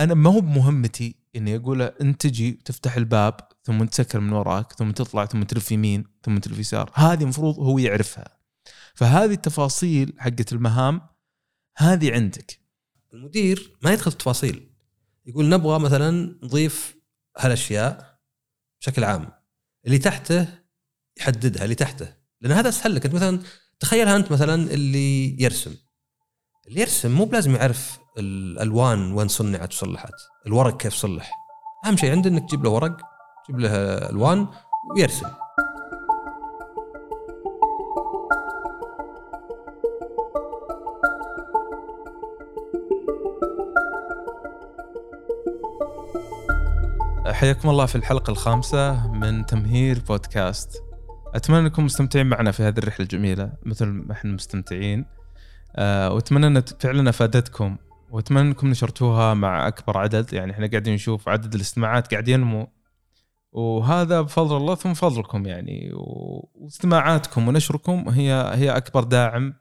أنا ما هو بمهمتي إني أقول له أنت تجي تفتح الباب ثم تسكر من وراك ثم تطلع ثم تلف يمين ثم تلف يسار. هذه المفروض هو يعرفها. فهذه التفاصيل حقت المهام هذه عندك. المدير ما يدخل في التفاصيل. يقول نبغى مثلا نضيف هالأشياء بشكل عام. اللي تحته يحددها اللي تحته. لأن هذا أسهل لك. أنت مثلا تخيلها أنت مثلا اللي يرسم. اللي يرسم مو بلازم يعرف الألوان وين صنعت وصلحت الورق كيف صلح. أهم شيء عنده إنك تجيب له ورق تجيب له ألوان ويرسم. حياكم الله في الحلقة الخامسة من تمهير بودكاست. أتمنى أنكم مستمتعين معنا في هذه الرحلة الجميلة مثل ما إحنا مستمتعين. أه وأتمنى أن فعلا أفادتكم. وأتمنى أنكم نشرتوها مع أكبر عدد يعني إحنا قاعدين نشوف عدد الاستماعات قاعد ينمو. وهذا بفضل الله ثم فضلكم يعني واستماعاتكم ونشركم هي هي أكبر داعم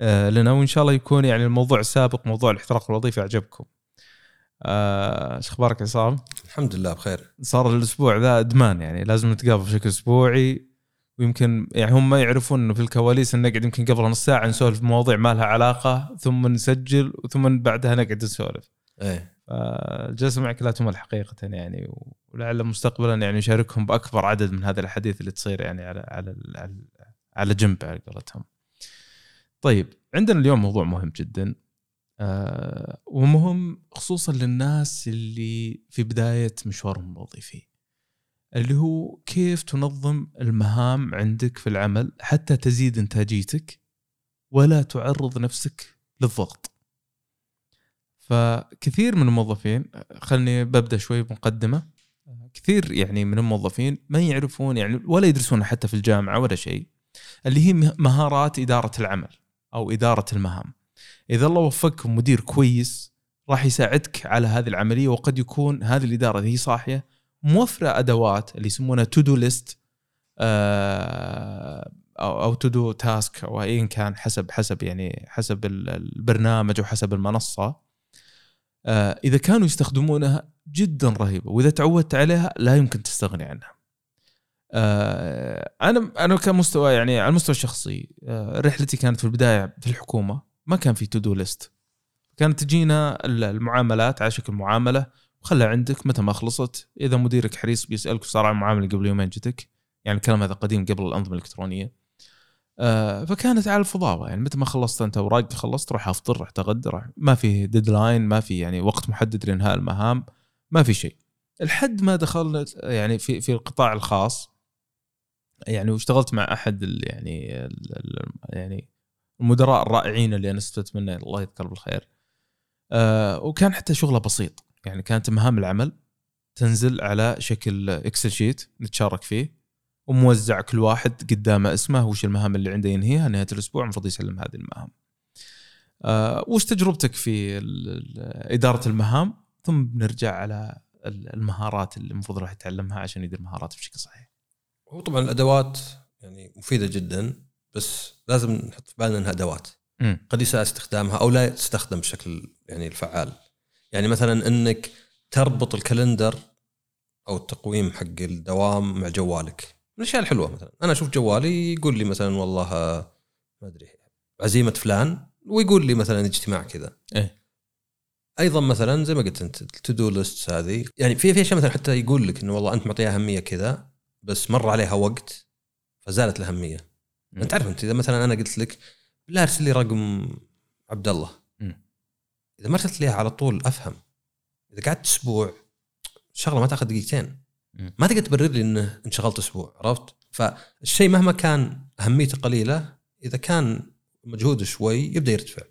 أه لنا وإن شاء الله يكون يعني الموضوع السابق موضوع الاحتراق الوظيفي أعجبكم آه، إيش أخبارك عصام؟ الحمد لله بخير. صار الأسبوع ذا أدمان يعني لازم نتقابل بشكل أسبوعي. ويمكن يعني هم ما يعرفون إنه في الكواليس نقعد يمكن قبل نص ساعة نسولف مواضيع ما لها علاقة ثم نسجل ثم بعدها نقعد نسولف. إيه الجلسه معك لا تمل حقيقة يعني ولعل مستقبلا يعني نشاركهم بأكبر عدد من هذه الأحاديث اللي تصير يعني على على على, على جنب على قولتهم. طيب عندنا اليوم موضوع مهم جدا آه ومهم خصوصا للناس اللي في بداية مشوارهم الوظيفي. اللي هو كيف تنظم المهام عندك في العمل حتى تزيد إنتاجيتك ولا تعرض نفسك للضغط. فكثير من الموظفين خلني ببدأ شوي بمقدمة كثير يعني من الموظفين ما يعرفون يعني ولا يدرسون حتى في الجامعة ولا شيء اللي هي مهارات إدارة العمل أو إدارة المهام. إذا الله وفقكم مدير كويس راح يساعدك على هذه العملية وقد يكون هذه الإدارة هي صاحية موفرة أدوات اللي يسمونها to do list أو أو to do task أو ايا كان حسب حسب يعني حسب البرنامج أو حسب المنصة آه، إذا كانوا يستخدمونها جدا رهيبة وإذا تعودت عليها لا يمكن تستغني عنها. آه، أنا أنا كمستوى يعني على المستوى الشخصي آه، رحلتي كانت في البداية في الحكومة ما كان في to do list كانت تجينا المعاملات على شكل معاملة وخلها عندك متى ما خلصت. إذا مديرك حريص بيسألك صار على المعامله قبل يومين جتك يعني الكلام هذا قديم قبل الأنظمة الإلكترونية. آه فكانت على الفضاوة يعني متى ما خلصت أنت اوراق خلصت روح أفطر روح تغدى روح ما في ديدلاين ما في يعني وقت محدد لإنهاء المهام ما في شيء. لحد ما دخلت يعني في في القطاع الخاص يعني واشتغلت مع أحد ال يعني ال يعني المدراء الرائعين اللي أنا استفدت منه الله يذكره بالخير. آه وكان حتى شغله بسيط. يعني كانت مهام العمل تنزل على شكل Excel sheet نتشارك فيه وموزع كل واحد قدامه اسمه وش المهام اللي عنده ينهيها نهاية الأسبوع المفروض يسلم هذه المهام. آه وش تجربتك في إدارة المهام ثم بنرجع على المهارات اللي المفروض راح يتعلمها عشان يدير مهاراته بشكل صحيح. هو طبعا الأدوات يعني مفيدة جدا بس لازم نحط في بالنا إنها أدوات. قد يساء استخدامها أو لا تستخدم بشكل يعني الفعال يعني مثلا إنك تربط ال calendar أو التقويم حق الدوام مع جوالك. من الأشياء الحلوة مثلا. أنا أشوف جوالي يقول لي مثلا والله ما أدري عزيمة فلان ويقول لي مثلا اجتماع كذا. إيه. أيضا مثلا زي ما قلت أنت ال to do list هذه. يعني في في أشياء مثلا حتى يقول لك إنه والله أنت معطيها أهمية كذا بس مر عليها وقت فزالت الأهمية. أنت عارف أنت إذا مثلا أنا قلت لك لا أرسل لي رقم عبد الله. إذا ما ارسلت لي على طول أفهم. إذا قعدت أسبوع شغلة ما تأخذ دقيقتين. ما تقدر تبرر لي إنه انشغلت أسبوع عرفت؟ فالشيء مهما كان أهميته قليلة إذا كان مجهوده شوي يبدأ يرتفع.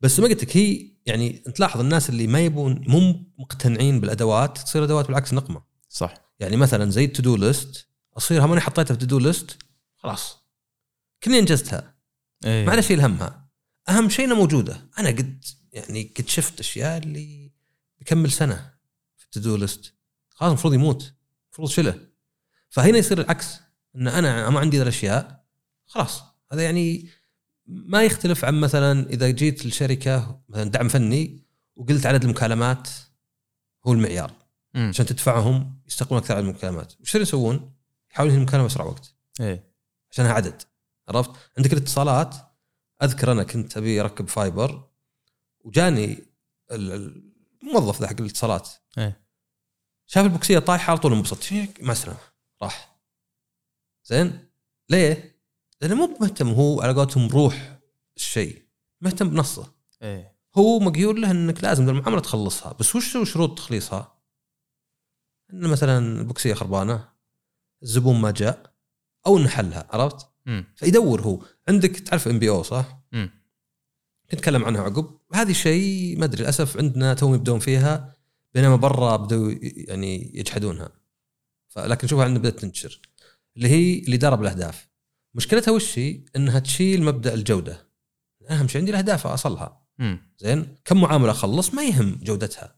بس ما قلت لك هي يعني أنت لاحظ الناس اللي ما يبون مو مقتنعين بالأدوات تصير أدوات بالعكس نقمة. صح. يعني مثلا زي ال to-do list أصير ماني حطيتها في to-do list خلاص. كني إنجزتها. إيه. ما على شيء همها. أهم شيء إنها موجودة. أنا قد يعني قد شفت أشياء اللي بكمل سنة في ال to-do list خلاص المفروض يموت. المفروض شله. فهنا يصير العكس. إن أنا ما عندي ذا الأشياء خلاص. هذا يعني ما يختلف عن مثلا إذا جيت لشركة مثلا دعم فني وقلت عدد المكالمات هو المعيار. مم. عشان تدفعهم يستقبلون أكثر عدد المكالمات. وش يسوون؟ يحاولون المكالمه باسرع وقت. إيه. عشانها عدد. عرفت؟ عندك الاتصالات. أذكر أنا كنت أبي أركب fiber. وجاني ال- الموظف ذا حق الاتصالات. إيه. شاف البوكسية طايحة على طول انبسط. فيك مع السلامه راح. زين؟ ليه؟ لأنه مو مهتم هو على قولتهم روح الشيء. مهتم بنصه. إيه. هو مقيول له إنك لازم المعامله تخلصها. بس وش شروط تخليصها؟ إن مثلا البوكسية خربانة الزبون ما جاء أو انه حلها عرفت؟ فيدور هو. عندك تعرف إم بي أو صح؟ نتكلم عنها عقب. هذه شيء ما أدري للأسف عندنا توهم يبدون فيها بينما برا بدوا يعني يجحدونها. فلكن شوفها عندنا بدأت تنتشر. اللي هي الاداره بالأهداف. مشكلتها وش هي؟ إنها تشيل مبدأ الجودة. أهم شيء عندي الأهداف أصلها. زين؟ كم معاملة أخلص ما يهم جودتها.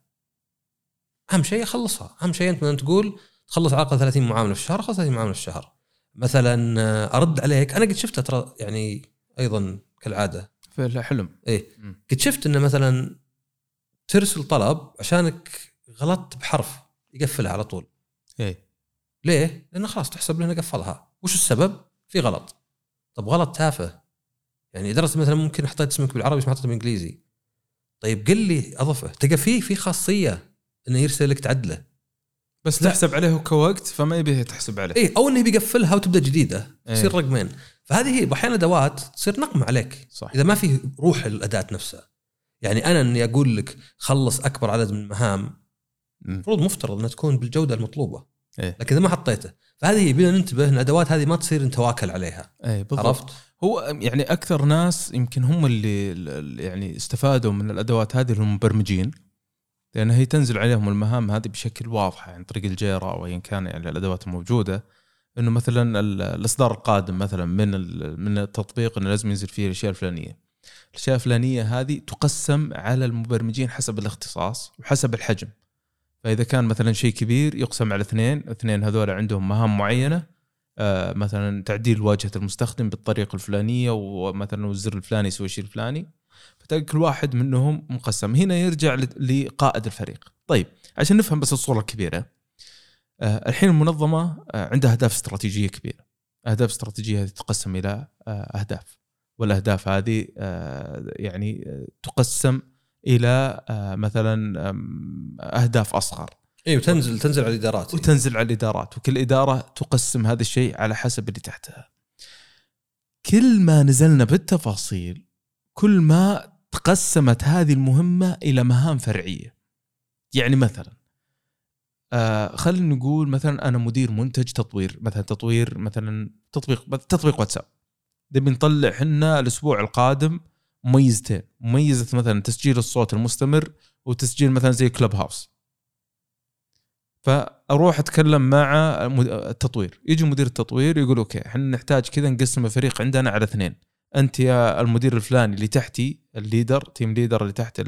أهم شيء أخلصها. أهم شيء أنت مثلا تقول تخلص على الاقل 30 معاملة في الشهر اخلص 30 معاملة في الشهر. مثلا آه، أرد عليك. أنا قد شفتها ترى يعني أيضا كالعادة. في الحلم. مم. قد شفت إنه مثلا ترسل طلب عشانك غلطت بحرف يقفلها على طول. إيه. ليه؟ لأنه خلاص تحسب له انه قفلها. وش السبب؟ في غلط. طب غلط تافه. يعني درس مثلا ممكن حطيت اسمك بالعربي بس ما حطيته بالإنجليزي. طيب قل لي أضفه. تلقى فيه في خاصية إنه يرسل لك تعدله. بس لا. تحسب عليه كوقت فما يبيه تحسب عليه اي أو إنه بيقفلها وتبدا جديدة إيه. تصير رقمين فهذه هي أحيانا ادوات تصير نقمه عليك صح إذا ما في روح الأداة نفسها يعني أنا إني أقول لك خلص أكبر عدد من المهام. المفروض مفترض إنها تكون بالجودة المطلوبة إيه. لكن إذا ما حطيته فهذه هي بينا ننتبه إن الأدوات هذه ما تصير أنت واكل عليها إيه بالضبط عرفت؟ هو يعني أكثر ناس يمكن هم اللي اللي يعني استفادوا من الأدوات هذه اللي هم مبرمجين لأن هي تنزل عليهم المهام هذه بشكل واضح عن طريق الجيرا أو ايا كان يعني الأدوات الموجودة إنه مثلا ال- الإصدار القادم مثلا من من التطبيق إنه لازم ينزل فيه الأشياء الفلانية. الأشياء الفلانية هذه تقسم على المبرمجين حسب الاختصاص وحسب الحجم. فإذا كان مثلا شيء كبير يقسم على اثنين، الاثنين هذول عندهم مهام معينة آه، مثلا تعديل واجهة المستخدم بالطريقة الفلانية ومثلا الزر الفلاني يسوي الشيء الفلاني فتلقى كل واحد منهم مقسم. هنا يرجع لقائد الفريق. طيب عشان نفهم بس الصورة الكبيرة آه، الحين المنظمة آه، عندها أهداف استراتيجية كبيرة. أهداف استراتيجية هذه تقسم إلى آه، أهداف. والأهداف هذه يعني تقسم إلى مثلا أهداف أصغر. اي وتنزل تنزل على الإدارات. وتنزل على الإدارات. وكل إدارة تقسم هذا الشيء على حسب اللي تحتها. كل ما نزلنا بالتفاصيل كل ما تقسمت هذه المهمة إلى مهام فرعية. يعني مثلا آه خلينا نقول مثلا أنا مدير منتج تطوير مثلا تطوير مثلا تطبيق تطبيق واتساب. نبي نطلع حنا الأسبوع القادم مميزتين، مميزة مثلا تسجيل الصوت المستمر وتسجيل مثلا زي كلوب هاوس. فأروح أتكلم مع التطوير يجي مدير التطوير يقول okay إحنا نحتاج كذا نقسم الفريق عندنا على اثنين أنت يا المدير الفلاني اللي تحتي ال leader team leader اللي تحت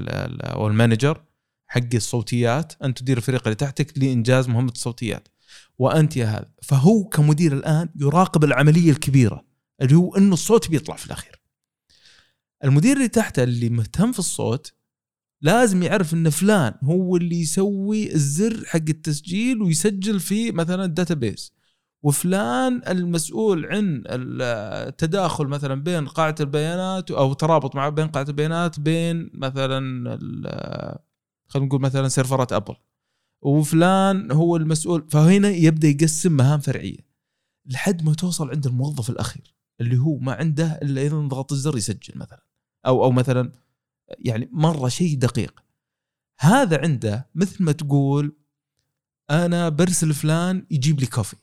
أو ال manager حق الصوتيات انت تدير الفريق اللي تحتك لإنجاز مهمة الصوتيات. وأنت يا هذا. فهو كمدير الآن يراقب العملية الكبيرة اللي هو إنه الصوت بيطلع في الأخير. المدير اللي تحته اللي مهتم في الصوت لازم يعرف إن فلان هو اللي يسوي الزر حق التسجيل ويسجل في مثلا ال database وفلان المسؤول عن التداخل مثلا بين قاعدة البيانات أو ترابط مع بين قاعدة البيانات بين مثلا خلينا نقول مثلا سيرفرات Apple. وفلان هو المسؤول فهنا يبدأ يقسم مهام فرعية لحد ما توصل عند الموظف الأخير اللي هو ما عنده إلا إذا ضغط الزر يسجل مثلا. أو أو مثلا يعني مرة شيء دقيق. هذا عنده مثل ما تقول أنا برسل فلان يجيب لي coffee.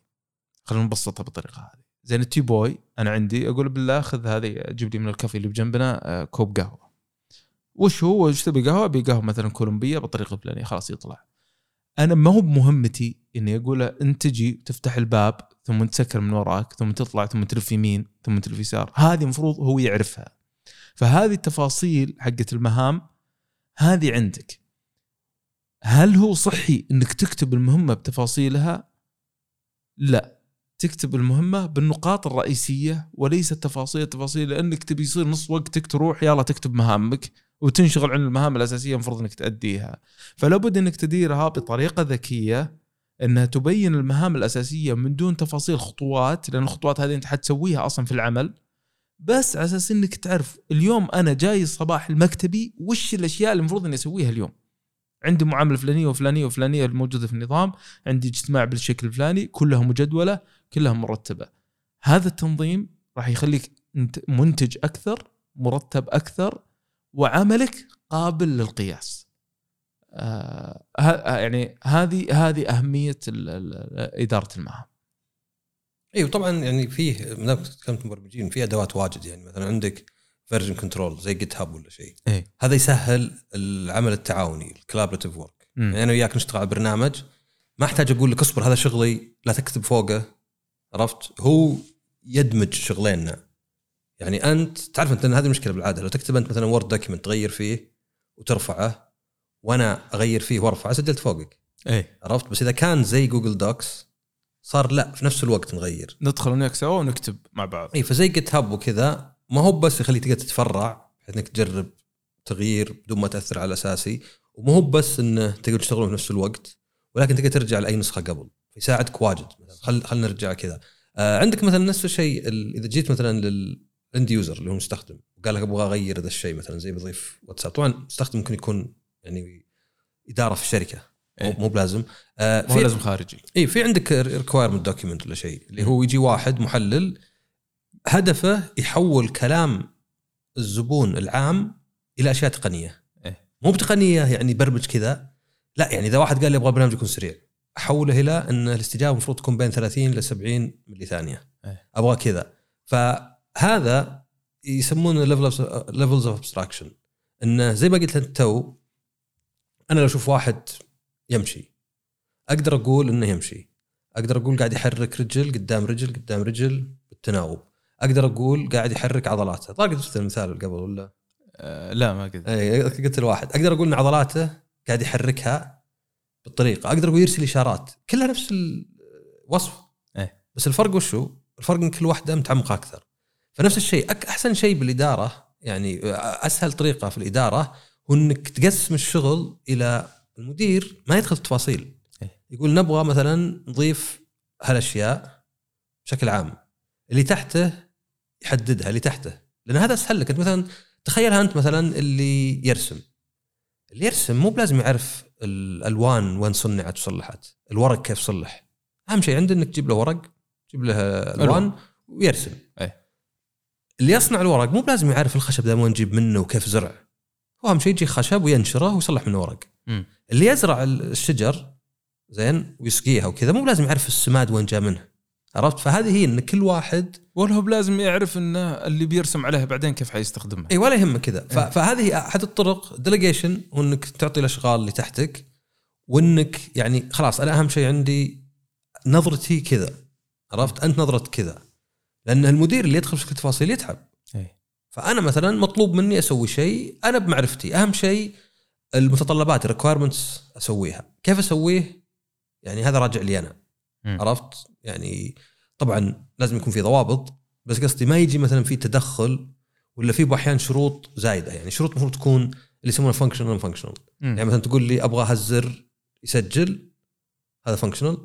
خلينا نبسطها بالطريقة هذه. زين ال tea boy أنا عندي أقول بالله خذ هذه جيب لي من الكافي اللي بجنبنا آه، كوب قهوة. وش هو؟ وش تبي قهوة؟ أبي قهوة مثلا كولومبية بالطريقة الفلانيه خلاص يطلع. أنا ما هو بمهمتي إني أقول له أنت تجي تفتح الباب ثم تسكر من وراك ثم تطلع ثم تلف يمين ثم تلف يسار. هذه المفروض هو يعرفها. فهذه التفاصيل حقت المهام هذه عندك. هل هو صحي إنك تكتب المهمة بتفاصيلها؟ لا. تكتب المهمة بالنقاط الرئيسية وليس التفاصيل التفاصيل لأنك تبي يصير نص وقتك تروح يلا تكتب مهامك وتنشغل عن المهام الأساسية المفروض إنك تأديها. فلا بد إنك تديرها بطريقة ذكية إنها تبين المهام الأساسية من دون تفاصيل خطوات لأن الخطوات هذه أنت حتسويها أصلا في العمل. بس على أساس إنك تعرف اليوم أنا جاي الصباح المكتبي وش الأشياء اللي المفروض إني أسويها اليوم؟ عندي معاملة فلانية وفلانية وفلانية الموجودة في النظام عندي اجتماع بالشكل الفلاني كلها مجدولة. كلها مرتبة. هذا التنظيم راح يخليك انت منتج أكثر مرتب أكثر وعملك قابل للقياس. آه ه- يعني هذه هذه أهمية إدارة المهام. أيوه طبعا يعني فيه ما دام تكلمت مبرمجين في أدوات واجد يعني. مثلا عندك version control زي GitHub ولا شيء. إيه. هذا يسهل العمل التعاوني ال collaborative work. يعني أنا وياك نشتغل على برنامج ما أحتاج أقول لك اصبر هذا شغلي لا تكتب فوقه. عرفت؟ هو يدمج شغليننا. يعني أنت تعرف أنت إن هذه المشكلة بالعادة لو تكتب أنت مثلا Word document تغير فيه وترفعه وأنا أغير فيه وأرفعه سجلت فوقك. إيه. عرفت؟ بس إذا كان زي Google Docs صار لا في نفس الوقت نغير. ندخل هناك سوا ونكتب مع بعض. اي فزي GitHub وكذا ما هو بس يخليك تقدر تتفرع بحيث إنك تجرب تغيير بدون ما تأثر على الاساسي ومو هو بس إنه تقدر تشتغلون في نفس الوقت ولكن تقدر ترجع لأي نسخة قبل. يساعدك واجد مثلا. خل خلينا نرجع كذا. آه عندك مثلا نفس الشيء ال- إذا جيت مثلا لل end user اللي هو المستخدم وقال لك أبغى أغير هذا الشيء مثلا زي بضيف واتساب. طبعا المستخدم ممكن يكون يعني إدارة في الشركة مو إيه. مو بلازم. آه مو لازم خارجي. اي في عندك requirement document ولا شيء اللي هو يجي واحد محلل هدفه يحول كلام الزبون العام إلى أشياء تقنية. إيه. مو بتقنية يعني برمج كذا لا يعني إذا واحد قال لي أبغى البرنامج يكون سريع. احوله إلى إن الاستجابة المفروض تكون بين 30 ل 70 ملي ثانية. أبغى كذا. فهذا يسمونه levels of abstraction انه زي ما قلت انت تو أنا لو أشوف واحد يمشي أقدر أقول إنه يمشي. أقدر أقول قاعد يحرك رجل قدام رجل قدام رجل بالتناوب أقدر أقول قاعد يحرك عضلاته. طارق قلت المثال قبل ولا؟ آه لا ما قلت. اي قلت الواحد أقدر أقول إن عضلاته قاعد يحركها بالطريقة. أقدر أقول يرسل إشارات. كلها نفس الوصف إيه. بس الفرق وشو؟ الفرق إن كل واحدة متعمقة أكثر. فنفس الشيء أك- أحسن شيء بالإدارة يعني أسهل طريقة في الإدارة هو إنك تقسم الشغل إلى المدير ما يدخل في التفاصيل إيه. يقول نبغى مثلا نضيف هالأشياء بشكل عام. اللي تحته يحددها اللي تحته. لأن هذا أسهل لك. أنت مثلا تخيلها أنت مثلا اللي يرسم. اللي يرسم مو بلازم يعرف الألوان وين صنعت وصلحت الورق كيف صلح. أهم شيء عنده إنك تجيب له ورق تجيب له ألوان ويرسم. أي. اللي يصنع الورق مو بلازم يعرف الخشب ذا وين نجيب منه وكيف زرع. هو أهم شيء يجي خشب وينشره ويصلح منه ورق. مم. اللي يزرع الشجر زين ويسقيها وكذا مو بلازم يعرف السماد وين جاء منه. عرفت؟ فهذه هي إن كل واحد ولا هو بلازم يعرف إنه اللي بيرسم عليه بعدين كيف حيستخدمها إي ولا يهمه كذا. إيه. فهذه أحد الطرق delegation وإنك تعطي الأشغال اللي تحتك وإنك يعني خلاص أنا أهم شيء عندي نظرتي كذا. عرفت؟ أنت نظرتك كذا. لأن المدير اللي يدخل في كل التفاصيل يتعب. إيه. فأنا مثلا مطلوب مني أسوي شيء أنا بمعرفتي. أهم شيء المتطلبات ال requirements أسويها. كيف أسويه؟ يعني هذا راجع لي أنا. مم. عرفت؟ يعني طبعا لازم يكون في ضوابط بس قصدي ما يجي مثلا في تدخل ولا في احيان شروط زايدة. يعني شروط المفروض تكون اللي يسمونها functional functional. يعني مثلا تقول لي أبغى هالزر يسجل هذا functional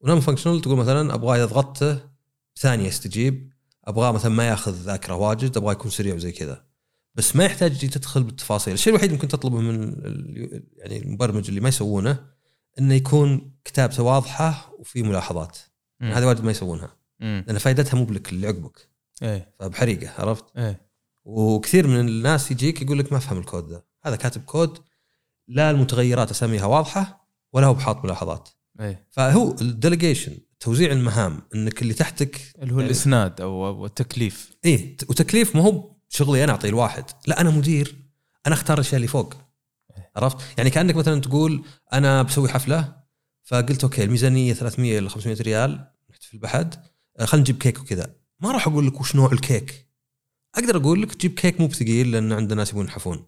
و non-functional تقول مثلا أبغى إذا ضغطته ثانية يستجيب. أبغاه مثلا ما ياخذ ذاكرة واجد أبغاه يكون سريع وزي كذا. بس ما يحتاج تدخل بالتفاصيل. الشيء الوحيد ممكن تطلبه من يعني المبرمج اللي ما يسوونه إنه يكون كتابته واضحه وفي ملاحظات. مم. هذه واجد ما يسوونها. مم. لأن فائدتها مو بلك اللي عقبك. إيه. فبحريقة عرفت؟ إيه. وكثير من الناس يجيك يقول لك ما افهم الكود ذا. هذا كاتب كود لا المتغيرات اساميها واضحة ولا هو بحاط ملاحظات. إيه. فهو ال delegation توزيع المهام إنك اللي تحتك اللي هو الإسناد أو التكليف. إيه وتكليف ما هو شغلي أنا أعطيه الواحد. لا أنا مدير أنا أختار الأشياء اللي فوق. عرفت؟ يعني كأنك مثلا تقول أنا بسوي حفلة فقلت أوكي الميزانية 300 إلى 500 ريال نحتفل بحد آه، خلينا نجيب كيك وكذا. ما راح أقول لك وش نوع الكيك. أقدر أقول لك جيب كيك مو بثقيل لأن عندنا ناس يبون ينحفون.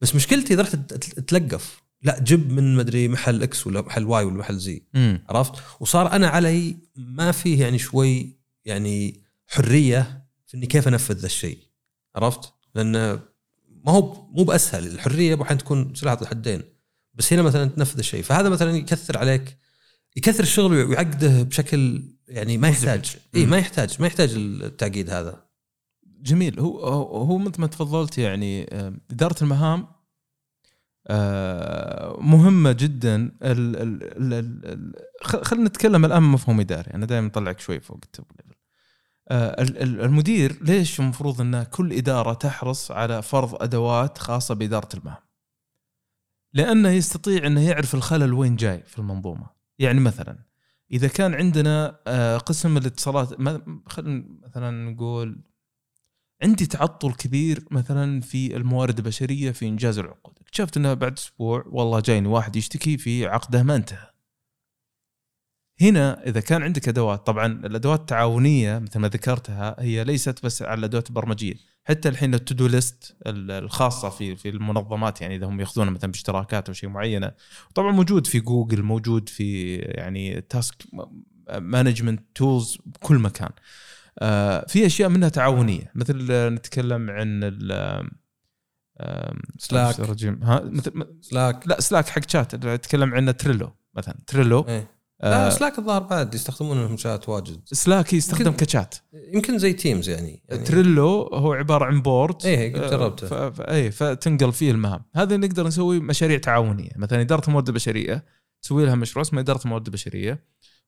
بس مشكلتي إذا رحت تتلقف. لا جيب من مدري محل X ولا محل Y ولا محل Z. عرفت؟ وصار أنا علي ما فيه يعني شوي يعني حرية في إني كيف أنفذ ذا الشيء. عرفت؟ لأن ما هو مو بأسهل الحرية أحيانا تكون سلاح ذو الحدين بس هنا مثلا تنفذ الشيء. فهذا مثلا يكثر عليك يكثر الشغل ويعقده بشكل يعني ما يحتاج. اي ما يحتاج ما يحتاج التعقيد هذا. جميل. هو هو مثل ما تفضلت يعني آه، إدارة المهام آه، مهمة جدا. خلينا نتكلم الآن مفهوم إداري. أنا دائما أطلعك شوي فوق ال top level. آه، ال- ال- المدير ليش المفروض أن كل إدارة تحرص على فرض أدوات خاصة بإدارة المهام؟ لأنه يستطيع انه يعرف الخلل وين جاي في المنظومة، يعني مثلا إذا كان عندنا آه، قسم الاتصالات خلينا مثلا نقول عندي تعطل كبير مثلا في الموارد البشرية في إنجاز العقود، اكتشفت أنه بعد أسبوع والله جايني واحد يشتكي في عقده ما انتهى. هنا إذا كان عندك أدوات طبعا الأدوات التعاونية مثل ما ذكرتها هي ليست بس على الأدوات البرمجية، حتى الحين التودو ليست الخاصة في في المنظمات يعني إذا هم يأخذونها مثلا باشتراكات أو شيء معينة، طبعا موجود في جوجل موجود في يعني تاسك management tools بكل مكان. آه، في أشياء منها تعاونية مثل نتكلم عن. رجيم ها مثل سلاك لا سلاك حق شات نتكلم عنه تريلو مثلا تريلو إيه لا سلاك الظاهر بعد يستخدمونهم شات واجد. سلاك يستخدم كشات. يمكن زي تيمز يعني, يعني تريلو هو عبارة عن board إيه، قد جربته. ف... اي فتنقل فيه المهام. هذا نقدر نسوي مشاريع تعاونية. مثلا إدارة الموارد البشريه تسوي لها مشروع اسمه إدارة الموارد البشريه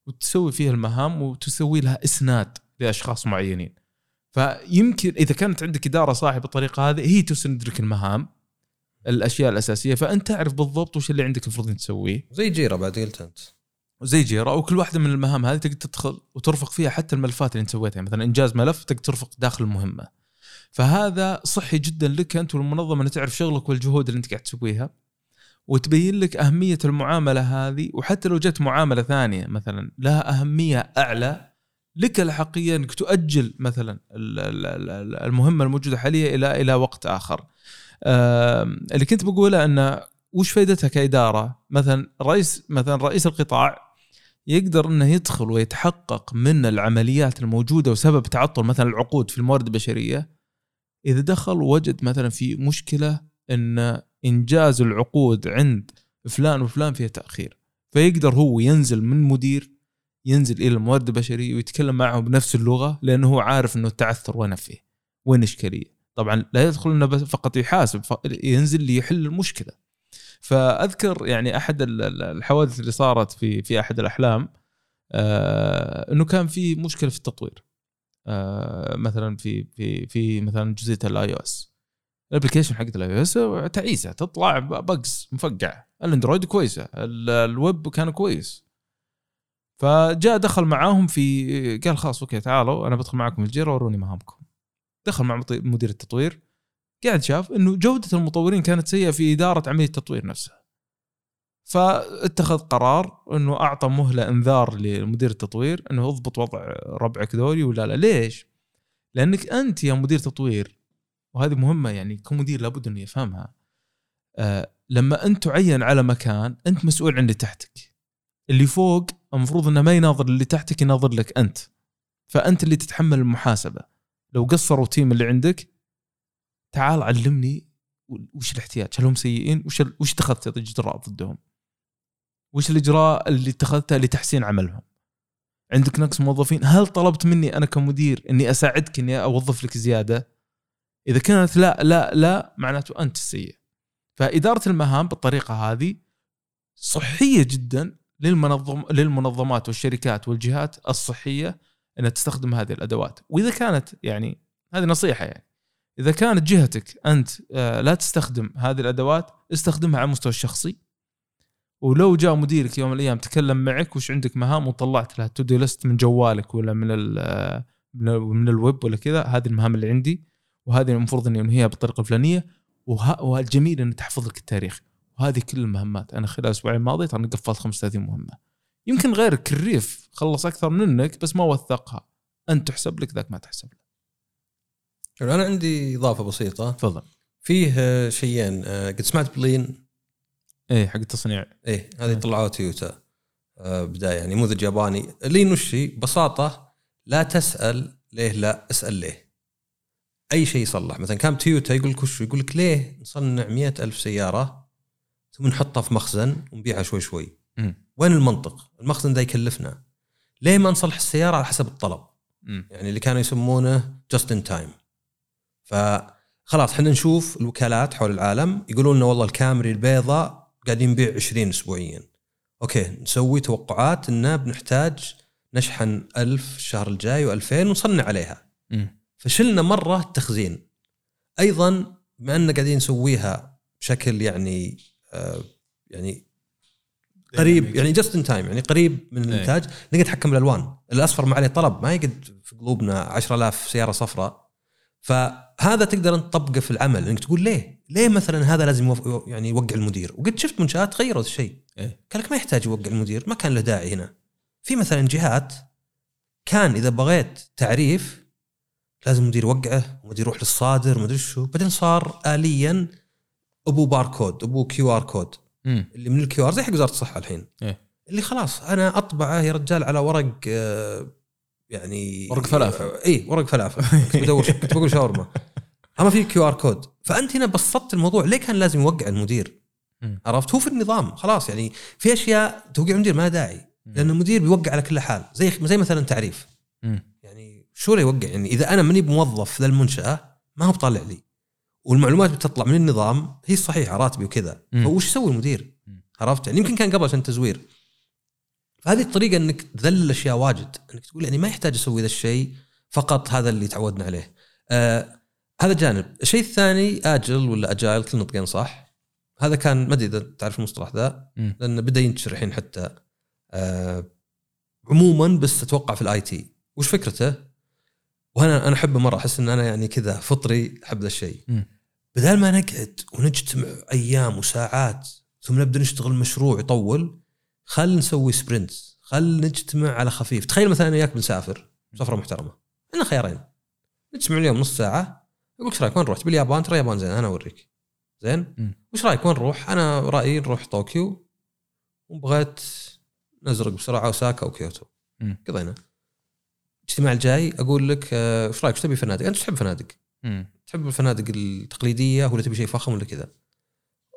وتسوي فيها المهام وتسوي لها إسناد لأشخاص معينين. فيمكن إذا كانت عندك إدارة صاحيه بالطريقة هذه هي تسند لك المهام الأشياء الأساسية. فأنت تعرف بالضبط وش اللي عندك المفروض تسويه. زي جيرة بعد قلت أنت. وزي جيرا وكل واحدة من المهام هذه تقدر تدخل وترفق فيها حتى الملفات اللي أنت سويتها مثلا إنجاز ملف تقدر ترفق داخل المهمة فهذا صحي جدا لك أنت والمنظمة ان تعرف شغلك والجهود اللي أنت قاعد تسويها وتبين لك أهمية المعاملة هذه وحتى لو جت معاملة ثانية مثلا لها أهمية أعلى لك الحقيه أنك تؤجل مثلا ال- ال- ال- المهمة الموجودة حاليا إلى إلى وقت آخر. اللي كنت بقوله انه وش فائدتها كإدارة؟ مثلا رئيس مثلا رئيس القطاع يقدر إنه يدخل ويتحقق من العمليات الموجودة وسبب تعطل مثلا العقود في الموارد البشرية إذا دخل ووجد مثلا في مشكلة إن إنجاز العقود عند فلان وفلان فيها تأخير فيقدر هو ينزل من مدير ينزل إلى الموارد البشرية ويتكلم معهم بنفس اللغة لأنه هو عارف إنه التعثر وين فيه وين الاشكاليه طبعا لا يدخل إنه فقط يحاسب ينزل ليحل المشكلة. فأذكر يعني أحد ال- ال- الحوادث اللي صارت في في أحد الأحلام آه إنه كان في مشكلة في التطوير. آه مثلا في في في مثلا جزئيه ال iOS. ال application حقت ال iOS تعيسة تطلع bugs مفقعه الأندرويد كويسة ال- الويب كان كويس. فجاء دخل معاهم في قال خلاص أوكي تعالوا أنا بدخل معاكم ال Jira وروني مهامكم. دخل مع مدير التطوير. قاعد شاف إنه جودة المطورين كانت سيئة في إدارة عملية التطوير نفسها. فاتخذ قرار إنه أعطى مهلة إنذار لمدير التطوير إنه اضبط وضع ربعك ذولي ولا لا. ليش؟ لأنك أنت يا مدير تطوير وهذه مهمة يعني كمدير لابد إنه يفهمها آه لما أنت تعين على مكان أنت مسؤول عن اللي تحتك. اللي فوق المفروض إنه ما يناظر اللي تحتك يناظر لك أنت. فأنت اللي تتحمل المحاسبة. لو قصروا تيم اللي عندك تعال علمني وش الاحتياج؟ هل هم سيئين؟ وش ال- وش اتخذت اجراء ضدهم؟ وش الاجراء اللي اتخذته لتحسين عملهم؟ عندك نقص موظفين؟ هل طلبت مني أنا كمدير إني أساعدك إني أوظف لك زيادة؟ إذا كانت لا لا لا معناته أنت السيء. فإدارة المهام بالطريقة هذه صحية جدا للمنظم للمنظمات والشركات والجهات الصحية إنها تستخدم هذه الأدوات. وإذا كانت يعني هذه نصيحة يعني. إذا كانت جهتك أنت آه، لا تستخدم هذه الأدوات استخدمها على المستوى الشخصي. ولو جاء مديرك يوم من الأيام تكلم معك وش عندك مهام وطلعت له to-do list من جوالك ولا من آه، من ال- من الويب ولا كذا هذه المهام اللي عندي. وهذه المفروض إني انهيها بالطريقة الفلانية. والجميل انه تحفظ لك التاريخ. وهذه كل المهمات. أنا خلال الأسبوعين الماضيه ترى قفلت 35 مهمة. يمكن غيرك الريف خلص أكثر منك بس ما وثقها. أنت تحسب لك ذاك ما تحسب أنا عندي إضافة بسيطة. تفضل. فيه آه، شيئين آه، قد سمعت بلين؟ إيه حق التصنيع. إيه هذه مم. طلعوها تويوتا آه، بداية يعني نموذج ياباني لين وش هي؟ ببساطة لا تسأل ليه لا اسأل ليه. أي شيء يصلح. مثلا كان تويوتا يقول لك وش يقول لك ليه نصنع مئة ألف سيارة ثم نحطها في مخزن ونبيعها شوي شوي؟ مم. وين المنطق؟ المخزن ده يكلفنا. ليه ما نصلح السيارة على حسب الطلب؟ مم. يعني اللي كانوا يسمونه just in time فخلاص إحنا نشوف الوكالات حول العالم يقولون لنا والله الكامري البيضاء قاعدين نبيع 20 اسبوعيا. أوكي نسوي توقعات إنه بنحتاج نشحن ألف الشهر الجاي و2000 ونصنع عليها. مم. فشلنا مرة التخزين. أيضا بما ان قاعدين نسويها بشكل يعني آه يعني قريب يعني just in time يعني قريب من إيه. الإنتاج نقدر نتحكم بالألوان. الأصفر ما عليه طلب ما يقعد في قلوبنا 10000 سيارة صفراء. فهذا تقدر أنت تطبقه في العمل إنك تقول ليه؟ ليه مثلا هذا لازم يوف- يعني يوقع المدير؟ وقد شفت منشآت غيروا الشيء إيه. قال لك ما يحتاج يوقع المدير ما كان له داعي هنا في مثلا جهات كان إذا بغيت تعريف لازم المدير يوقعه ومدير يروح للصادر ومدري شو بعدين صار اليا أبو باركود أبو QR code مم. اللي من ال QR زي حق وزارة الصحة الحين إيه. اللي خلاص أنا أطبعه يا رجال على ورق آه، يعني ورق فلافل. اي ورق فلافل. كنت بدور كنت بقول شاورما. أما في QR code. فأنت هنا بسطت الموضوع. ليه كان لازم يوقع المدير. عرفت؟ هو في النظام. خلاص يعني في أشياء توقيع المدير ما داعي. لأن المدير بيوقع على كل حال. زي زي مثلا تعريف. يعني شو اللي يوقع؟ يعني إذا أنا ماني بموظف ذا المنشأة ما هو بطالع لي. والمعلومات بتطلع من النظام هي الصحيحه راتبي وكذا. فوش يسوي المدير. عرفت؟ يعني يمكن كان قبل عشان تزوير فهذه الطريقة إنك تذلل اشياء واجد. إنك تقول يعني ما يحتاج أسوي ذا الشيء فقط هذا اللي تعودنا عليه. آه هذا جانب. الشيء الثاني agile ولا agile كل نطقين صح؟ هذا كان ما أدري إذا تعرف المصطلح ذا. لأنه بدأ ينتشر الحين حتى. آه عموما بس أتوقع في ال IT. وش فكرته؟ وأنا أنا أحبه مرة أحس إن أنا يعني كذا فطري أحب ذا الشيء. بدل ما نقعد ونجتمع أيام وساعات ثم نبدأ نشتغل مشروع يطول خل نسوي sprint خل نجتمع على خفيف. تخيل مثلا أنا وياك بنسافر سفرة محترمة. عندنا خيارين. نجتمع اليوم نص ساعة أقول إيش رأيك؟ وين نروح؟ باليابان؟ ترى اليابان زين أنا أوريك. زين. وش رأيك؟ وين نروح؟ أنا رأيي نروح طوكيو. وبغيت نزرق بسرعة أوساكا وكيوتو. قضينا. الاجتماع الجاي أقول لك إيش رأيك؟ إيش تبي فنادق؟ أنت تحب فنادق. مم. تحب الفنادق التقليدية ولا تبي شيء فخم ولا كذا؟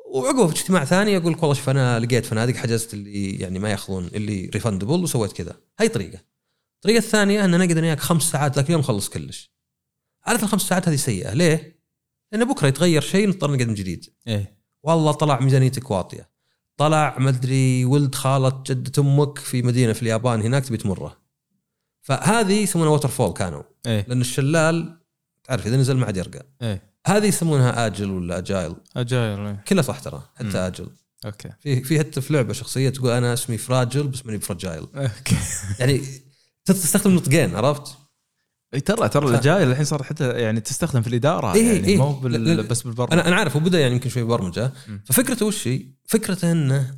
وعقبه في اجتماع ثاني أقول لك والله شوف أنا لقيت فنادق حجزت اللي يعني ما ياخذون ال refundable وسويت كذا. هاي طريقة. الطريقة الثانية إن نقدر وياك خمس ساعات ذاك اليوم نخلص كلش. عارف الخمس ساعات هذه سيئة. ليه؟ لأن بكرة يتغير شيء نضطر نقعد من جديد. إيه. والله طلع ميزانيتك واطية. طلع مدري ولد خالة جده أمك في مدينة في اليابان هناك تبي تمره. فهذه يسمونها waterfall كانوا. إيه. لأن الشلال تعرف إذا نزل ما عاد يرقى إيه. هذه يسمونها agile ولا agile agile إيه. كلها صح ترى مم. حتى agile okay في في حتى في لعبة شخصية تقول أنا اسمي Fragile بس ماني ب fragile okay يعني تستخدم نطقين عرفت؟ إي ترى ترى ال agile الحين صار حتى يعني تستخدم في الإدارة إيه، يعني إيه. مو بال... بس بالبرمجة أنا أنا عارف وبدأ يعني يمكن شوي برمجة. ففكرته وش هي؟ فكرته إنه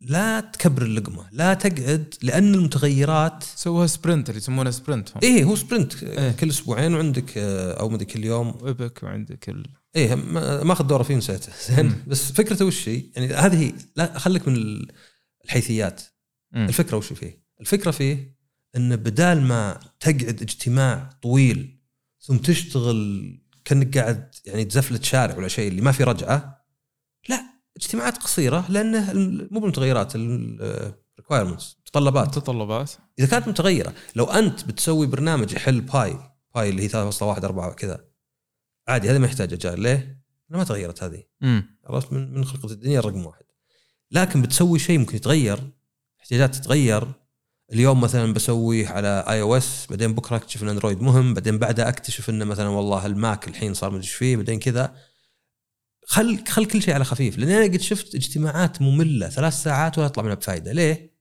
لا تكبر اللقمة، لا تقعد لأن المتغيرات سووها sprint اللي يسمونه sprint إيه هو sprint إيه. كل أسبوعين وعندك آه، أو مدري كل يوم ويبك وعندك ال... إيه ما- ماخذ دورة فيه نسيته زين. بس فكرته وش هي؟ يعني هذه لا خليك من ال- الحيثيات مم. الفكرة وش فيه؟ الفكرة فيه إن بدال ما تقعد اجتماع طويل ثم تشتغل كأنك قاعد يعني تزفلت شارع ولا شيء اللي ما في رجعة اجتماعات قصيرة لأنه مو بالمتغيرات ال requirements متطلبات. متطلبات. إذا كانت متغيرة لو أنت بتسوي برنامج يحل pi pi اللي هي 3.1 4 كذا عادي هذا ما يحتاج agile ليه؟ ما تغيرت هذه. عرفت من من خلقه الدنيا رقم واحد. لكن بتسوي شيء ممكن يتغير احتياجات تتغير. اليوم مثلا بسويه على iOS بعدين بكرة أكتشف إن اندرويد مهم بعدين بعدها أكتشف إنه مثلا والله الماك الحين صار مدري إيش فيه بعدين كذا. خل خل كل شيء على خفيف لأن أنا قد شفت اجتماعات مملة ثلاث ساعات ولا يطلع منها بفائده ليه؟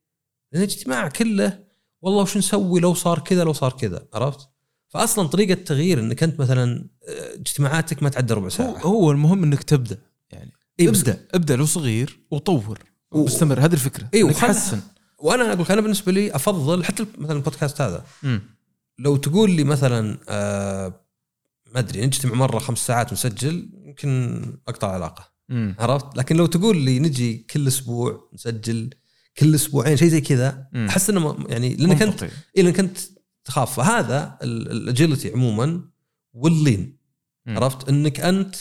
لأن الاجتماع كله والله وش نسوي لو صار كذا لو صار كذا عرفت؟ فاصلا طريقة التغيير إنك أنت مثلا آه، اجتماعاتك ما تعدى ربع هو, ساعة. هو المهم إنك تبدأ يعني إيه ابدأ ابدأ لو صغير وطور واستمر. هذه الفكرة. وخل- تحسن وأنا أقول لك أنا بالنسبة لي أفضل حتى مثلا البودكاست هذا. امم لو تقول لي مثلا آه ما أدري نجتمع مرة خمس ساعات ونسجل يمكن أقطع علاقة امم عرفت لكن لو تقول لي نجي كل أسبوع نسجل كل أسبوعين شيء زي كذا مم. أحس إنه يعني لأنك أنت. إيه لأنك أنت تخاف فهذا الاجيلتي عموما واللين مم. عرفت إنك أنت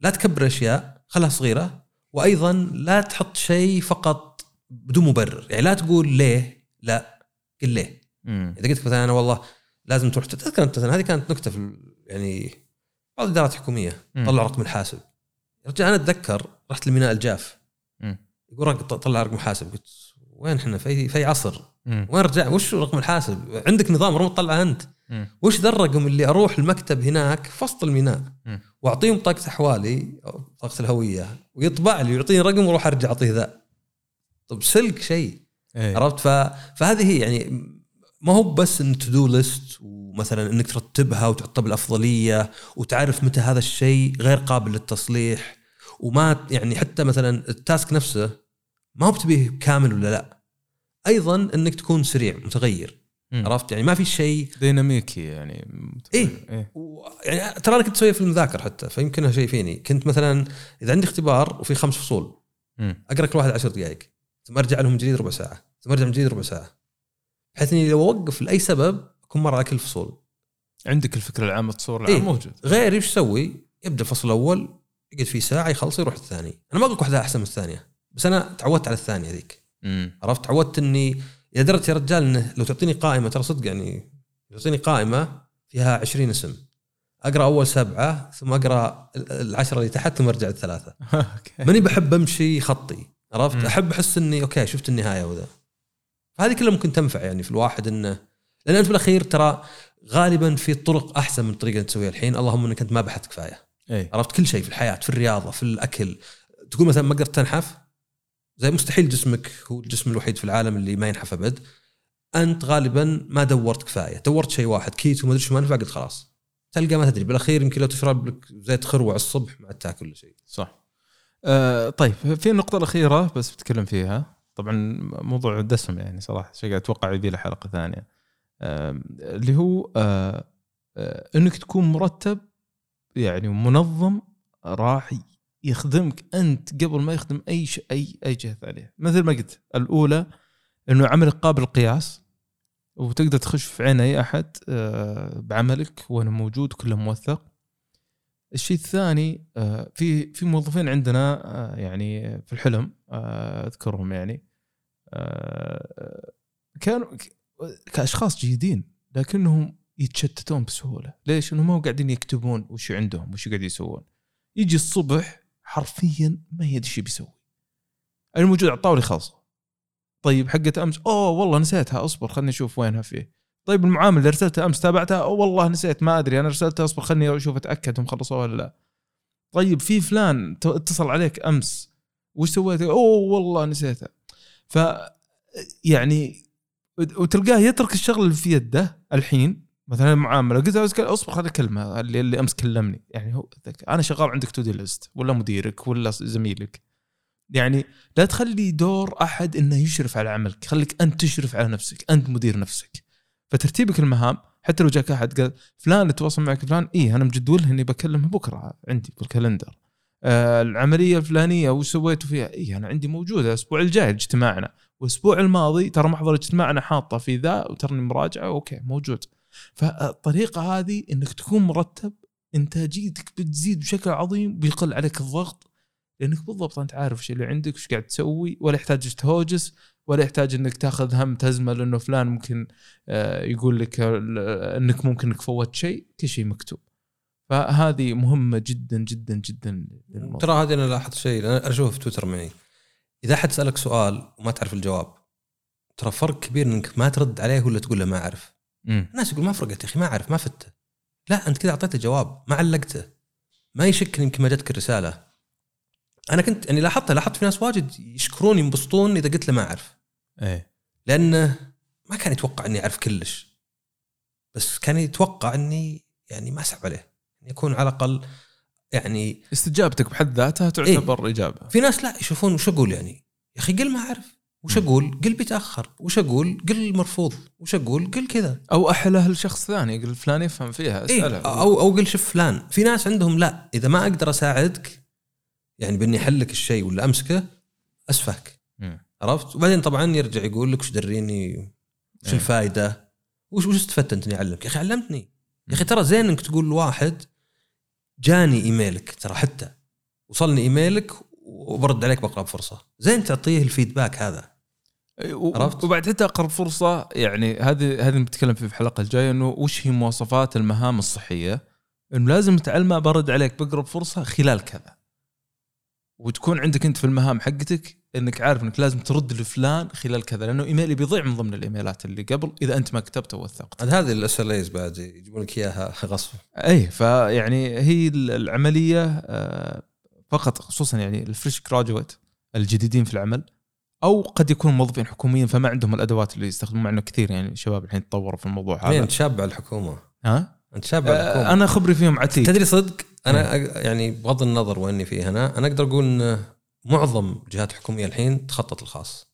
لا تكبر أشياء خلها صغيرة وأيضا لا تحط شيء فقط بدون مبرر يعني لا تقول ليه لا قل ليه مم. إذا قلت مثلا أنا والله لازم تروح تذكر أنت مثلا هذه كانت نكتة في يعني بعض الإدارات الحكومية. طلع رقم الحاسب. رجال أنا أتذكر رحت للميناء الجاف. يقول رق- طلع رقم حاسب قلت وين إحنا؟ في في عصر؟ مم. وين رجع؟ وش رقم الحاسب؟ عندك نظام رقم تطلعه أنت. مم. وش ذا الرقم اللي أروح المكتب هناك في وسط الميناء. وأعطيهم بطاقه أحوالي أو بطاقه الهوية. ويطبع لي ويعطيني رقم وأروح أرجع أعطيه ذا. طب سلك شيء. إيه. عرفت؟ ف... فهذه هي يعني ما هو بس إن to do list ومثلا إنك ترتبها وتحطها بالأفضلية وتعرف متى هذا الشيء غير قابل للتصليح وما يعني حتى مثلا التاسك نفسه ما هو بتبيه كامل ولا لا أيضا إنك تكون سريع متغير مم. عرفت يعني ما في شيء ديناميكي يعني إيه. إيه. و- يعني ترى أنا كنت اسويها في المذاكرة حتى فيمكنها شيء فيني كنت مثلا إذا عندي اختبار وفي خمس فصول مم. أقرأ كل واحد عشر دقائق ثم أرجع لهم جديد ربع ساعة ثم أرجع من جديد ربع ساعة بحيث إني لو أوقف لأي سبب اكون مرة على كل فصول. عندك الفكرة العامة تصور إيه. العام موجود. غير إيش يسوي؟ يبدأ الفصل الأول يقعد فيه ساعة يخلص يروح الثاني. أنا ما أقول لك واحدة أحسن من الثانية بس أنا تعودت على الثانية ذيك. عرفت؟ تعودت إني إلى درجه يا رجال إنه لو تعطيني قائمة ترى صدق يعني تعطيني قائمة فيها 20 اسم. أقرأ أول سبعة ثم أقرأ ال- العشرة اللي تحت ثم أرجع الثلاثة. okay. ماني بحب أمشي خطي عرفت. أحب أحس إني okay شفت النهاية وذا. فهذه كلها ممكن تنفع يعني في الواحد إنه لأن أنت بالأخير ترى غالبا في طرق أحسن من الطريقة اللي تسويها الحين. اللهم إنك أنت ما بحثت كفاية. اي عرفت؟ كل شيء في الحياة في الرياضة في الأكل. تقول مثلا ما قدرت تنحف؟ زي مستحيل جسمك هو الجسم الوحيد في العالم اللي ما ينحف أبد. أنت غالبا ما دورت كفاية. دورت شيء واحد كيتو ما أدري شو ما نفع قلت خلاص. تلقى ما تدري. بالأخير يمكن لو تشرب لك زيت خروع الصبح ما تاكل ولا شيء. صح. آه طيب في النقطة الأخيرة بس بتكلم فيها. طبعا موضوع دسم يعني صراحة شيء أتوقع يبي له حلقة ثانية. آه اللي هو آه آه إنك تكون مرتب يعني ومنظم راح يخدمك أنت قبل ما يخدم أي شيء أي أي جهة ثانية. مثل ما قلت الأولى إنه عملك قابل للقياس وتقدر تخش في عين أي أحد آه بعملك وأنا موجود كله موثق. الشيء الثاني في في موظفين عندنا يعني في الحلم أذكرهم يعني كانوا كأشخاص جيدين لكنهم يتشتتون بسهولة، ليش؟ إنهم ما قاعدين يكتبون وش عندهم وش قاعد يسوون. يجي الصبح حرفيا ما يدري إيش بيسوي. الموجود على الطاولة خلصه. طيب حقت أمس أوه والله نسيتها أصبر خلني أشوف وينها فيه. طيب المعامل اللي ارسلتها أمس تابعتها أوه والله نسيت ما أدري أنا ارسلتها أصبر خلني أشوف أتأكد هم خلصوها ولا لا. طيب في فلان اتصل عليك أمس وش سويت؟ أوه والله نسيتها. ف يعني وتلقاه يترك الشغل اللي في يده الحين. مثلا المعاملة قلت اصبر خلي الكلمة اللي, اللي أمس كلمني. يعني هو أنا شغال عندك to do list ولا مديرك ولا زميلك. يعني لا تخلي دور أحد إنه يشرف على عملك. خليك أنت تشرف على نفسك أنت مدير نفسك. فترتيبك المهام حتى لو جاك أحد قال فلان تواصل معك فلان. إيه أنا مجدوله إني بكلمه بكرة عندي بال calendar آه العملية الفلانية وش سويتوا فيها؟ إيه أنا عندي موجودة الأسبوع الجاي اجتماعنا. والاسبوع الماضي ترى محضر اجتماعنا حاطة في ذا وتراني مراجعة okay موجود. فالطريقة هذه إنك تكون مرتب إنتاجيتك بتزيد بشكل عظيم بيقل عليك الضغط لأنك بالضبط أنت عارف إيش اللي عندك وش قاعد تسوي ولا يحتاج تهوجس ولا يحتاج إنك تاخذ هم تزمه لأنه فلان ممكن آه، يقول لك إنك ممكن إنك فوت شيء كل شيء مكتوب. فهذه مهمة جدا جدا جدا. ترى هذه أنا لاحظت شيء أنا اشوفه في تويتر معي إذا حد سألك سؤال وما تعرف الجواب ترى فرق كبير إنك ما ترد عليه ولا تقول له ما أعرف. مم. الناس يقول ما فرقت يا أخي ما أعرف ما فته لا أنت كذا أعطيته جواب ما علقته. ما يشك يمكن ما جتك الرسالة. أنا كنت يعني لاحظتها لاحظت في ناس واجد يشكرون ينبسطون إذا قلت له ما أعرف. إيه. لأنه ما كان يتوقع إني أعرف كلش. بس كان يتوقع إني يعني ما أسحب عليه. يعني يكون على الأقل يعني استجابتك بحد ذاتها تعتبر إجابة. في ناس لا يشوفون وش أقول يعني؟ يا أخي قل ما أعرف. وش أقول؟ قل بيتأخر. وش أقول؟ قل مرفوض. وش أقول؟ قل كذا. أو احله لشخص ثاني يقول فلان يفهم فيها إيه أسأله. أو أو قل شوف فلان. في ناس عندهم لا إذا ما أقدر أساعدك يعني بإني احلك الشيء ولا أمسكه اسفك. عرفت؟ وبعدين طبعا يرجع يقول لك وش دريني؟ وش إيه. الفائده وش وش استفدت أنت إني أعلمك؟ يا أخي علمتني. يا أخي ترى زين إنك تقول لواحد جاني إيميلك ترى حتى. وصلني إيميلك وبرد عليك بأقرب فرصة. زين تعطيه الفيدباك هذا. و- عرفت؟ وبعد حتى أقرب فرصة يعني هذه هذه بنتكلم في الحلقة الجاية إنه وش هي مواصفات المهام الصحية؟ إنه لازم تعلمه برد عليك بأقرب فرصة خلال كذا. وتكون عندك أنت في المهام حقتك إنك عارف إنك لازم ترد لفلان خلال كذا لأنه ايميلي بيضيع من ضمن الإيميلات اللي قبل إذا أنت ما كتبته ووثقت هذه ال SLAs بعد يجيبون لك إياها غصب. أي فيعني هي العملية آه، فقط خصوصا يعني ال fresh graduate الجديدين في العمل أو قد يكونوا موظفين حكوميين فما عندهم الأدوات اللي يستخدمون مع انه كثير يعني الشباب الحين تطوروا في الموضوع هذا. انت شاب على الحكومة. ها؟ أنت شاب على الحكومة. آه، أنا خبري فيهم عتيد. تدري صدق أنا أق- يعني بغض النظر وإني فيه أنا أنا أقدر أقول معظم الجهات الحكومية الحين تخطط الخاص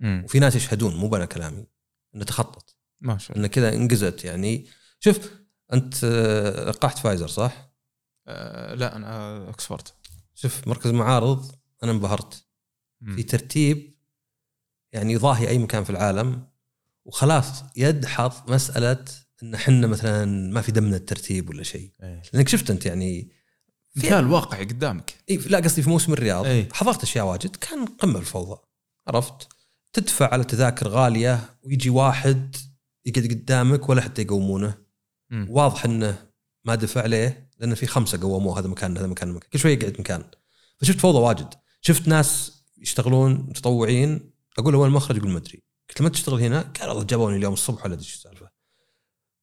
مم. وفي ناس يشهدون مو بنا كلامي إنه تخطط ما شاء الله إنه كذا انجزت يعني شوف أنت آه، لقحت فايزر صح؟ آه، لا أنا أكسفورد شوف مركز المعارض أنا انبهرت مم. في ترتيب يعني يضاهي أي مكان في العالم وخلاص يدحض مسألة إن إحنا مثلا ما في دمنا الترتيب ولا شيء إيه. لأنك شفت أنت يعني مثال واقعي قدامك. إيه لا قصدي في موسم الرياض. إيه. حضرت أشياء واجد. كان قمة الفوضى عرفت؟ تدفع على تذاكر غالية ويجي واحد يقعد قدامك ولا حتى يقومونه. مم. واضح إنه ما دفع ليه لأن في خمسة قوموه. هذا مكان هذا مكان مكان. كل شوي يقعد مكان. فشفت فوضى واجد. شفت ناس يشتغلون متطوعين. أقول له وين المخرج يقول ما أدري. قلت ما تشتغل هنا؟ قال والله جابوني اليوم الصبح ولا أدري إيش السالفة.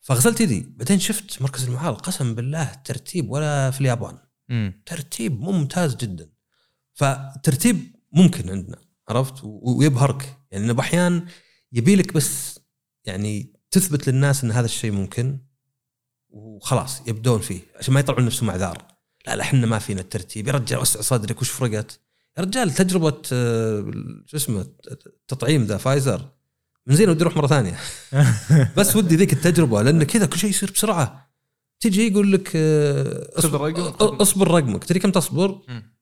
فغسلت يدي. بعدين شفت مركز المعارض. قسم بالله ترتيب ولا في اليابان. مم. ترتيب ممتاز جدا. فترتيب ممكن عندنا عرفت؟ ويبهرك. يعني إنه باحيان يبي لك بس يعني تثبت للناس إن هذا الشيء ممكن وخلاص يبدون فيه عشان ما يطلعون نفسهم اعذار لا لا إحنا ما فينا الترتيب. يا رجال وسع صدرك وش فرقت؟ يا رجال تجربة آه، شو اسمه التطعيم ذا فايزر. من زين ودي أروح مرة ثانية. بس ودي ذيك التجربة لأن كذا كل شيء يصير بسرعة. تجي يقول لك آه، أصبر, الرقم. أصبر رقمك. تدري كم تصبر؟ مم.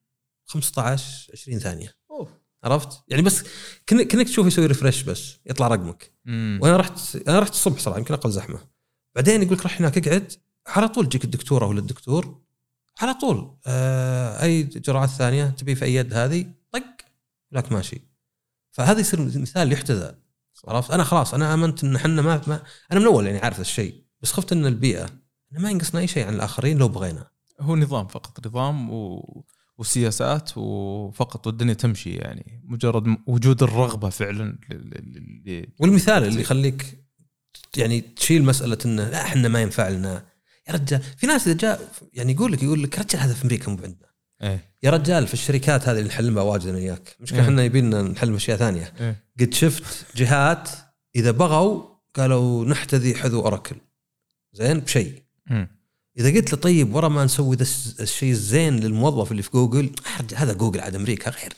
15 20 ثانية. أوه. عرفت؟ يعني بس كانك تشوف يسوي refresh بس يطلع رقمك. مم. وأنا رحت أنا رحت الصبح صراحة يمكن أقل زحمة. بعدين يقول لك روح هناك اقعد. على طول تجيك الدكتوره ولا الدكتور على طول آه أي جرعات ثانية تبي في أي يد هذه طق لك ماشي. فهذا يصير مثال يحتذى. عرفت؟ أنا خلاص أنا آمنت إن إحنا ما, ما أنا من أول يعني عارف الشيء بس خفت إن البيئة ما ينقصنا أي شيء عن الآخرين لو بغينا. هو نظام فقط نظام و... وسياسات وفقط والدنيا تمشي يعني. مجرد وجود الرغبة فعلا ل... ل... ل... والمثال اللي يخليك يعني تشيل مسألة إنه لا إحنا ما ينفع لنا. يا رجال في ناس إذا جاء يعني يقول لك يقول لك رجال هذا في أمريكا مو عندنا. إيه. يا رجال في الشركات هذه اللي نحلمها واجد أنا وياك. مشكله إيه. إحنا يبينا نحلم أشياء ثانية. إيه. قد شفت جهات إذا بغوا قالوا نحتذي حذو أوراكل. زين؟ بشيء. إذا قلت له طيب ورا ما نسوي ذا الشيء الزين للموظف اللي في جوجل هذا جوجل عاد أمريكا غير.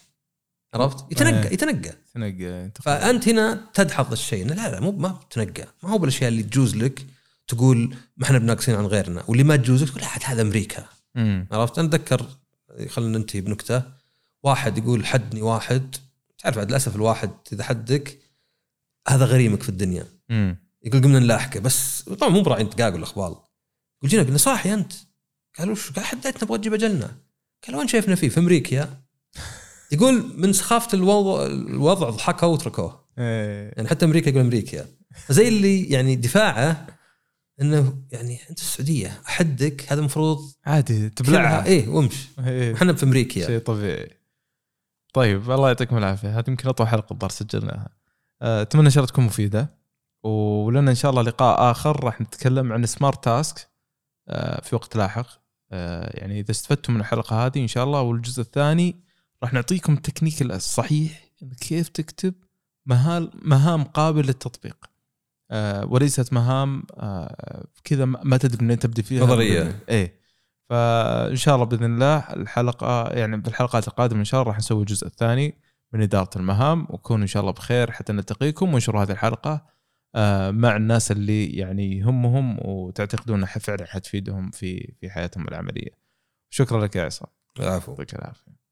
عرفت؟ يتنقى إيه. يتنقى تنقى انت فأنت هنا تدحض الشيء. لا لا مو ما بتنقى ما هو بالأشياء اللي تجوز لك تقول ما إحنا بناقصين عن غيرنا واللي ما تجوز لك تقول هذا أمريكا. عرفت؟ أنا أتذكر خلينا ننتهي بنكتة. واحد يقول حدني واحد. تعرف عاد للأسف الواحد إذا حدك هذا غريمك في الدنيا. مم. يقول قمنا نلاحقه بس طبعا مو براعين دقاق ولا اخبال جينا قلنا صاحي أنت. قالوا وش؟ قال حديتنا نبغى تجيب اجلنا قال وين شايفنا فيه؟ في أمريكا يقول من سخافة الوضع الوضع ضحكوا وتركوه إيه. يعني حتى أمريكا يقول أمريكا زي اللي يعني دفاعه إنه يعني أنت السعودية أحدك هذا المفروض عادي تبلعها إيه وامش إيه. إحنا في أمريكا شيء طبيعي. طيب الله يعطيكم العافية. هذه يمكن أطول حلقة الظاهر سجلناها. آه، أتمنى إن شاء الله تكون مفيدة. ولنا إن شاء الله لقاء آخر. راح نتكلم عن سمارت تاسك في وقت لاحق. آه، يعني إذا استفدتم من الحلقة هذه إن شاء الله والجزء الثاني راح نعطيكم التكنيك الصحيح كيف تكتب مهام مهام قابلة للتطبيق. آه، وليست مهام آه، كذا ما تدري منين تبدأ فيها. نظرية. إيه. فإن شاء الله بإذن الله الحلقة يعني في الحلقات القادمة إن شاء الله راح نسوي الجزء الثاني من إدارة المهام. وكونوا إن شاء الله بخير حتى نلتقيكم وانشروا هذه الحلقة. آه، مع الناس اللي يعني يهمهم وتعتقدون انها فعلا حتفيدهم في في حياتهم العملية. شكرا لك يا عصام العفو يعطيك العافية.